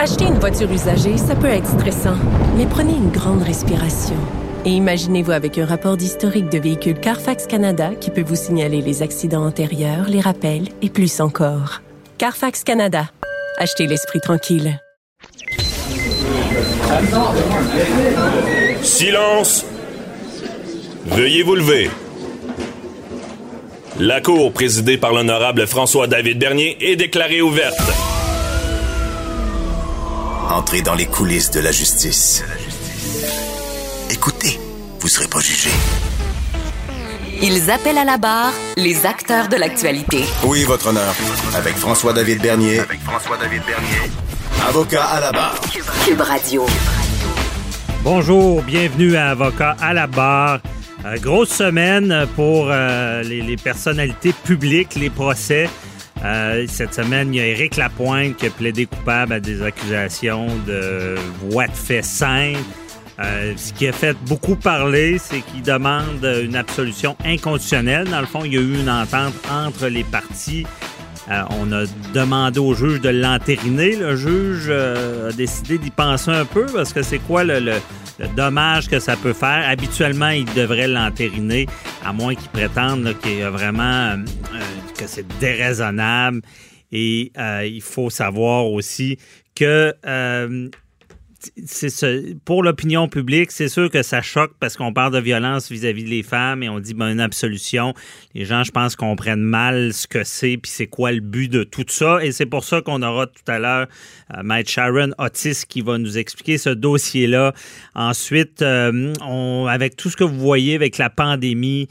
Acheter une voiture usagée, ça peut être stressant, mais prenez une grande respiration. Et imaginez-vous avec un rapport d'historique de véhicule Carfax Canada qui peut vous signaler les accidents antérieurs, les rappels et plus encore. Carfax Canada. Achetez l'esprit tranquille. Silence! Veuillez vous lever. La cour présidée par l'honorable François-David Bernier est déclarée ouverte. Entrez dans les coulisses de la justice. Écoutez, vous serez pas jugé. Ils appellent à la barre les acteurs de l'actualité. Oui, votre honneur. Avec François-David Bernier. Avec François-David Bernier. Avocat à la barre. Cube Radio. Bonjour, bienvenue à Avocat à la barre. Euh, grosse semaine pour euh, les, les personnalités publiques, les procès. Euh, cette semaine, il y a Éric Lapointe qui a plaidé coupable à des accusations de voie de fait simple. Euh, ce qui a fait beaucoup parler, c'est qu'il demande une absolution inconditionnelle. Dans le fond, il y a eu une entente entre les parties. Euh, on a demandé au juge de l'entériner. Le juge a décidé d'y penser un peu parce que c'est quoi le, dommage que ça peut faire. Habituellement, il devrait l'entériner, à moins qu'il prétende qu'il y a vraiment c'est déraisonnable. Et euh, il faut savoir aussi que euh, pour l'opinion publique, c'est sûr que ça choque parce qu'on parle de violence vis-à-vis des femmes et on dit ben, une absolution. Les gens, je pense, comprennent mal ce que c'est puis c'est quoi le but de tout ça. Et c'est pour ça qu'on aura tout à l'heure euh, Sharon Otis qui va nous expliquer ce dossier-là. Ensuite, euh, avec tout ce que vous voyez avec la pandémie,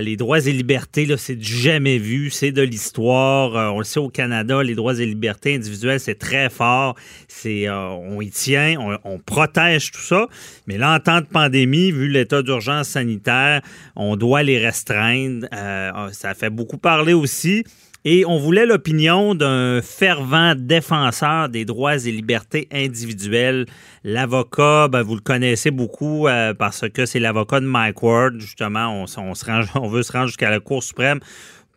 les droits et libertés, là, c'est du jamais vu, c'est de l'histoire. Euh, on le sait au Canada, les droits et libertés individuelles, c'est très fort. C'est, euh, on y tient, on, protège tout ça. Mais là, en temps de pandémie, vu l'état d'urgence sanitaire, on doit les restreindre. Euh, ça fait beaucoup parler aussi. Et on voulait l'opinion d'un fervent défenseur des droits et libertés individuelles. L'avocat, ben, vous le connaissez beaucoup euh, parce que c'est l'avocat de Mike Ward. Justement, on, veut se rendre jusqu'à la Cour suprême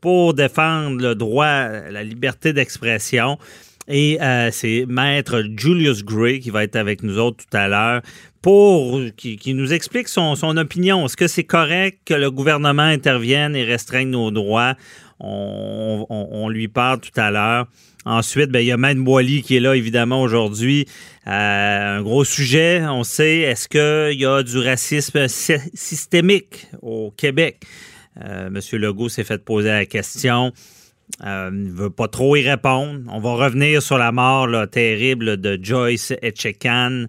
pour défendre le droit, la liberté d'expression. Et euh, c'est maître Julius Gray qui va être avec nous autres tout à l'heure pour qui, nous explique son opinion. Est-ce que c'est correct que le gouvernement intervienne et restreigne nos droits? On, lui parle tout à l'heure. Ensuite, ben, il y a Maître Boily qui est là, évidemment, aujourd'hui. Euh, un gros sujet, on sait, est-ce qu'il y a du racisme sy- systémique au Québec? Euh, Monsieur Legault s'est fait poser la question. Euh, il ne veut pas trop y répondre. On va revenir sur la mort terrible de Joyce Etchekan.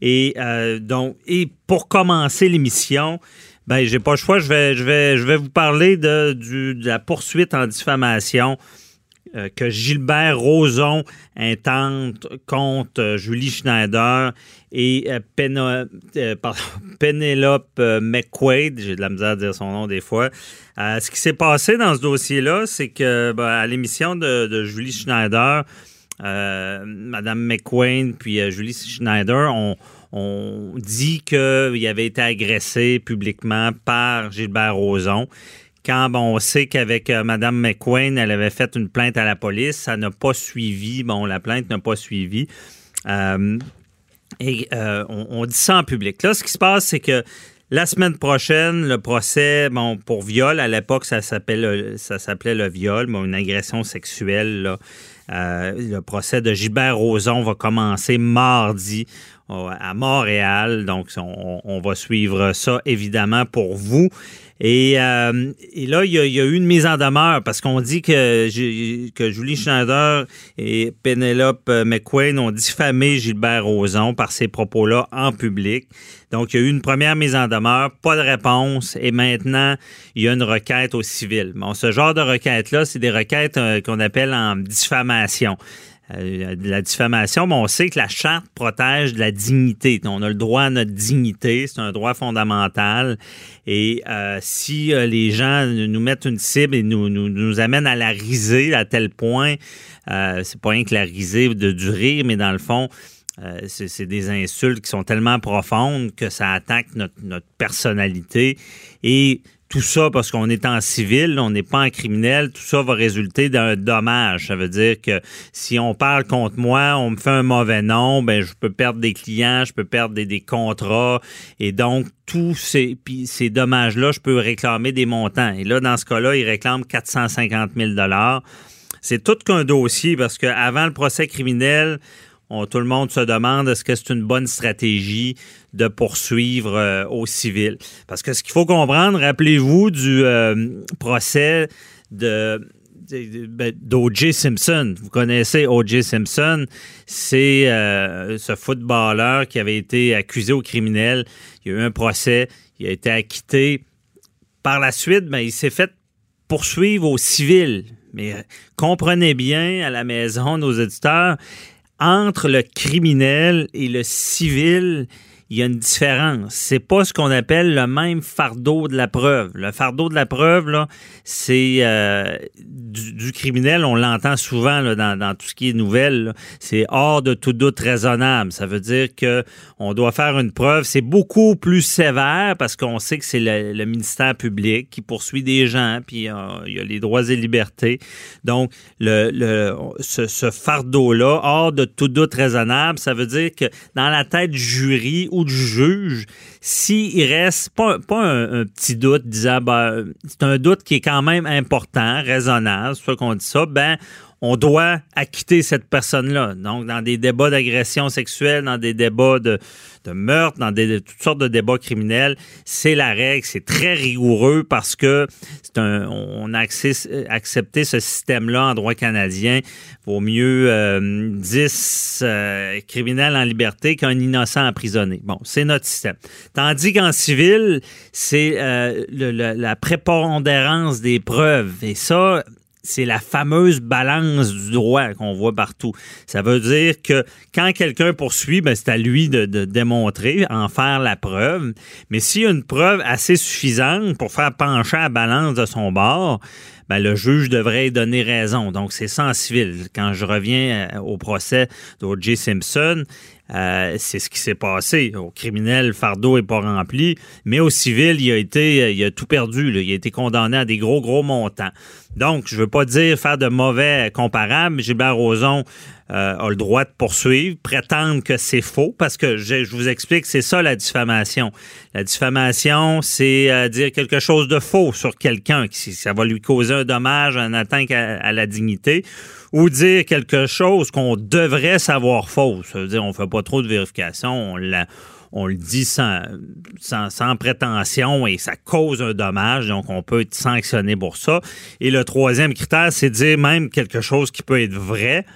Et euh, donc, et pour commencer l'émission, ben j'ai pas le choix. Je vais, je vais, je vais vous parler de, du- de la poursuite en diffamation euh, que Gilbert Rozon intente contre euh, Julie Schneider et euh, Penelope McQuaid, j'ai de la misère à dire son nom des fois. Ce qui s'est passé dans ce dossier-là, c'est que ben, à l'émission de, de Julie Schneider, Madame McQuaid puis Julie Schneider ont on dit qu'il avait été agressé publiquement par Gilbert Rozon. Quand bon, on sait qu'avec euh, Mme McQueen, elle avait fait une plainte à la police, ça n'a pas suivi. Bon, la plainte n'a pas suivi. Euh, et euh, on, dit ça en public. Là, ce qui se passe, c'est que la semaine prochaine, le procès, bon, pour viol, à l'époque, ça s'appelait le viol, une agression sexuelle. Le procès de Gilbert Rozon va commencer mardi à Montréal. Donc, on, va suivre ça évidemment pour vous. Et, euh, là, il y, a, eu une mise en demeure parce qu'on dit que Julie Schneider et Penelope McQueen ont diffamé Gilbert Rozon par ces propos-là en public. Donc, il y a eu une première mise en demeure, pas de réponse, et maintenant, il y a une requête au civil. Bon, ce genre de requête-là, c'est des requêtes euh, qu'on appelle en diffamation. Euh, de la diffamation, bon, on sait que la charte protège de la dignité. On a le droit à notre dignité, c'est un droit fondamental. Et euh, si euh, les gens nous mettent une cible et nous, nous, amènent à la risée à tel point, c'est pas rien que la risée de du rire, mais dans le fond, c'est des insultes qui sont tellement profondes que ça attaque notre, notre personnalité. Et tout ça, parce qu'on est en civil, on n'est pas en criminel, tout ça va résulter d'un dommage. Ça veut dire que si on parle contre moi, on me fait un mauvais nom, ben je peux perdre des clients, je peux perdre des, contrats, et donc tous ces, dommages-là, je peux réclamer des montants. Et là, dans ce cas-là, ils réclament 450 000 C'est tout qu'un dossier, parce qu'avant le procès criminel, tout le monde se demande est-ce que c'est une bonne stratégie de poursuivre euh, au civil? Parce que ce qu'il faut comprendre, rappelez-vous du euh, procès de ben, d'O.J. Simpson. Vous connaissez O.J. Simpson, c'est euh, ce footballeur qui avait été accusé au criminel. Il y a eu un procès, il a été acquitté. Par la suite, ben, il s'est fait poursuivre au civil. Mais comprenez bien à la maison, nos éditeurs, entre le criminel et le civil, il y a une différence. C'est pas ce qu'on appelle le même fardeau de la preuve. Le fardeau de la preuve, là, c'est euh, du, criminel, on l'entend souvent là, dans, tout ce qui est nouvelle. C'est hors de tout doute raisonnable. Ça veut dire que on doit faire une preuve. C'est beaucoup plus sévère parce qu'on sait que c'est le, ministère public qui poursuit des gens, puis euh, il y a les droits et libertés. Donc, le, le ce, ce fardeau-là, hors de tout doute raisonnable, ça veut dire que dans la tête du jury ou du juge, s'il reste pas, un, petit doute disant ben, c'est un doute qui est quand même important, raisonnable, c'est qu'on dit ça, ben on doit acquitter cette personne-là. Donc, dans des débats d'agression sexuelle, dans des débats de, meurtre, dans toutes sortes de débats criminels, c'est la règle, c'est très rigoureux parce que c'est un, on a accepté ce système-là en droit canadien. Vaut mieux 10 euh, euh, criminels en liberté qu'un innocent emprisonné. Bon, c'est notre système. Tandis qu'en civil, c'est euh, la prépondérance des preuves. Et ça, c'est la fameuse balance du droit qu'on voit partout. Ça veut dire que quand quelqu'un poursuit, ben, c'est à lui de, démontrer, en faire la preuve. Mais s'il y a une preuve assez suffisante pour faire pencher la balance de son bord, ben, le juge devrait donner raison. Donc, c'est sans civil. Quand je reviens euh, au procès d'O.J. Simpson, euh, c'est ce qui s'est passé. Au criminel, le fardeau n'est pas rempli, mais au civil, il a été, il a tout perdu. Il a été condamné à des gros, gros montants. Donc, je veux pas dire faire de mauvais comparables. Gilbert Rozon euh, a le droit de poursuivre, prétendre que c'est faux, parce que je, vous explique, c'est ça la diffamation. La diffamation, c'est euh, dire quelque chose de faux sur quelqu'un, qui ça va lui causer un dommage, un atteinte à, la dignité, ou dire quelque chose qu'on devrait savoir faux. Ça veut dire, on fait pas trop de vérification, on l'a on le dit sans, sans, prétention et ça cause un dommage, donc on peut être sanctionné pour ça. Et le troisième critère, c'est dire même quelque chose qui peut être vrai,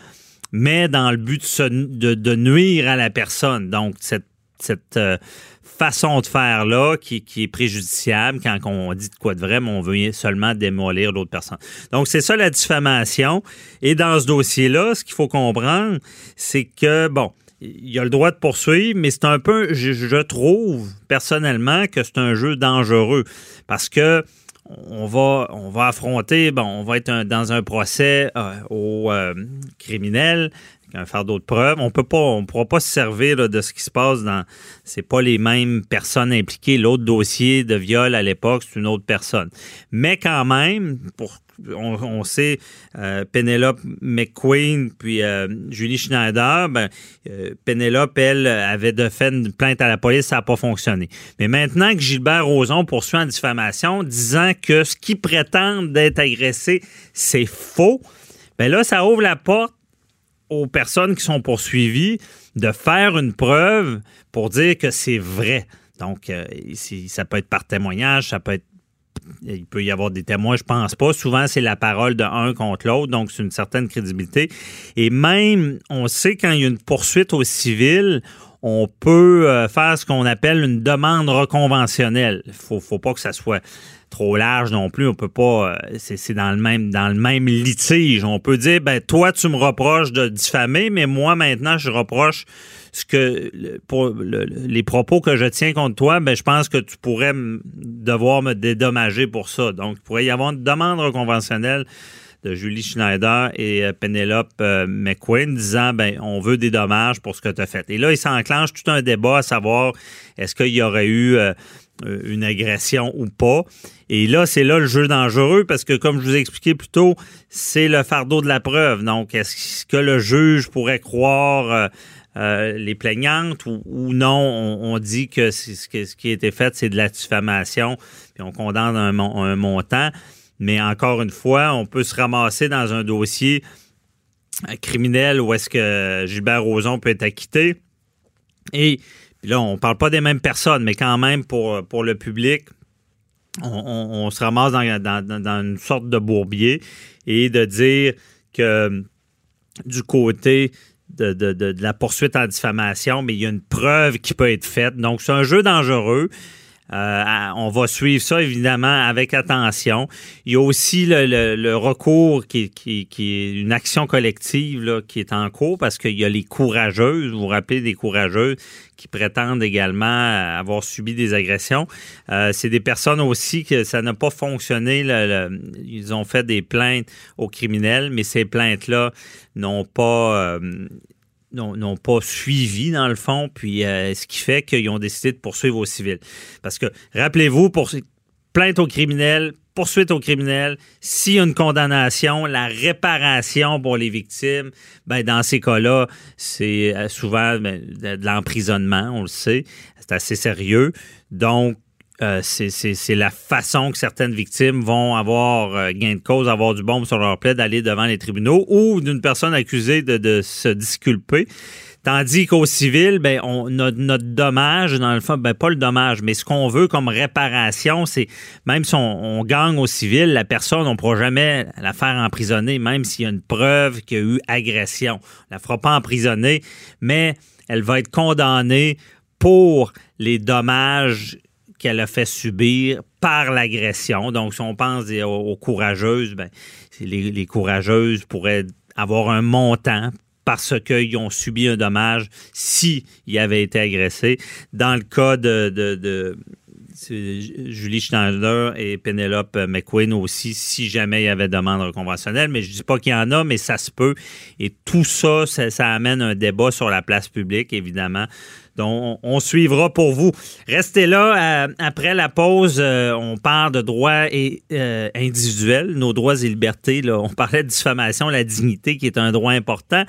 mais dans le but de, de, nuire à la personne. Donc, cette, cette euh, façon de faire là qui, qui, est préjudiciable quand on dit de quoi de vrai, mais on veut seulement démolir l'autre personne. Donc, c'est ça la diffamation. Et dans ce dossier-là, ce qu'il faut comprendre, c'est que, bon, il a le droit de poursuivre, mais c'est un peu, je, trouve personnellement que c'est un jeu dangereux parce que on va, on va affronter, bon, on va être dans un procès euh, au euh, criminel un fardeau de preuves. On peut pas, on pourra pas se servir de ce qui se passe dans. C'est pas les mêmes personnes impliquées. L'autre dossier de viol à l'époque, c'est une autre personne. Mais quand même, pour on, sait euh, Penelope McQueen puis euh, Julie Schneider, ben, euh, Penelope, elle, avait de fait une plainte à la police, ça n'a pas fonctionné. Mais maintenant que Gilbert Rozon poursuit en diffamation, disant que ce qui prétend d'être agressé, c'est faux, ben là, ça ouvre la porte aux personnes qui sont poursuivies de faire une preuve pour dire que c'est vrai. Donc, ça peut être par témoignage, ça peut être il peut y avoir des témoins, je pense pas. Souvent, c'est la parole de un contre l'autre, donc c'est une certaine crédibilité. Et même, on sait quand il y a une poursuite au civil, on peut euh, faire ce qu'on appelle une demande reconventionnelle. Il faut, faut pas que ça soit trop large non plus. On peut pas. Euh, c'est dans le même dans le litige. On peut dire ben toi tu me reproches de diffamer, mais moi maintenant je reproche ce que pour les propos que je tiens contre toi, ben je pense que tu pourrais devoir me dédommager pour ça. Donc il pourrait y avoir une demande conventionnelle de Julie Schneider et euh, Penelope euh, McQueen disant ben on veut des dommages pour ce que tu as fait. Et là, il s'enclenche tout un débat à savoir est-ce qu'il y aurait eu une agression ou pas. Et là, c'est là le jeu dangereux parce que, comme je vous ai expliqué plus tôt, c'est le fardeau de la preuve. Donc, est-ce que le juge pourrait croire les plaignantes ou, non? On, dit que, ce qui a été fait, c'est de la diffamation, puis on condamne un montant. Mais encore une fois, on peut se ramasser dans un dossier criminel où est-ce que Gilbert Rozon peut être acquitté. Et là, on ne parle pas des mêmes personnes, mais quand même pour, pour le public, on, se ramasse dans, une sorte de bourbier et de dire que du côté de, de, la poursuite en diffamation, mais il y a une preuve qui peut être faite. Donc, c'est un jeu dangereux. Euh, on va suivre ça évidemment avec attention. Il y a aussi le, recours qui, est une action collective qui est en cours parce qu'il y a les courageuses, vous vous rappelez des courageuses qui prétendent également avoir subi des agressions. Euh, c'est des personnes aussi que ça n'a pas fonctionné. ils ont fait des plaintes aux criminels, mais ces plaintes-là n'ont pas... Euh, n'ont pas suivi dans le fond, puis euh, ce qui fait qu'ils ont décidé de poursuivre aux civils. Parce que, rappelez-vous, pour plainte aux criminels, poursuite aux criminels, s'il y a une condamnation, la réparation pour les victimes, ben dans ces cas-là, c'est euh, souvent ben, de l'emprisonnement, on le sait, c'est assez sérieux. Donc, euh, c'est la façon que certaines victimes vont avoir euh, gain de cause, avoir du bombe sur leur plaie, d'aller devant les tribunaux ou d'une personne accusée de, se disculper. Tandis qu'au civil, ben, on, notre, dommage, dans le fond, ben, pas le dommage, mais ce qu'on veut comme réparation, c'est même si on, gagne au civil, la personne, on ne pourra jamais la faire emprisonner, même s'il y a une preuve qu'il y a eu agression. On la fera pas emprisonner, mais elle va être condamnée pour les dommages qu'elle a fait subir par l'agression. Donc, si on pense aux, courageuses, ben, les, courageuses pourraient avoir un montant parce qu'ils ont subi un dommage s'ils avaient été agressés. Dans le cas de, Julie Schneider et Penelope McQueen aussi, si jamais il y avait demande conventionnelle. Mais je ne dis pas qu'il y en a, mais ça se peut. Et tout ça, ça amène un débat sur la place publique, évidemment. Donc, on, suivra pour vous. Restez là. Euh, après la pause, euh, on parle de droits et, euh, individuels, nos droits et libertés. On parlait de diffamation, la dignité qui est un droit important.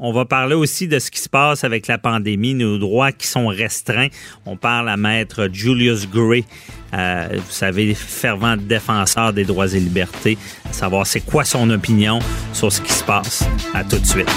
On va parler aussi de ce qui se passe avec la pandémie, nos droits qui sont restreints. On parle à maître Julius Gray, vous savez, fervent défenseur des droits et libertés, savoir c'est quoi son opinion sur ce qui se passe. À tout de suite.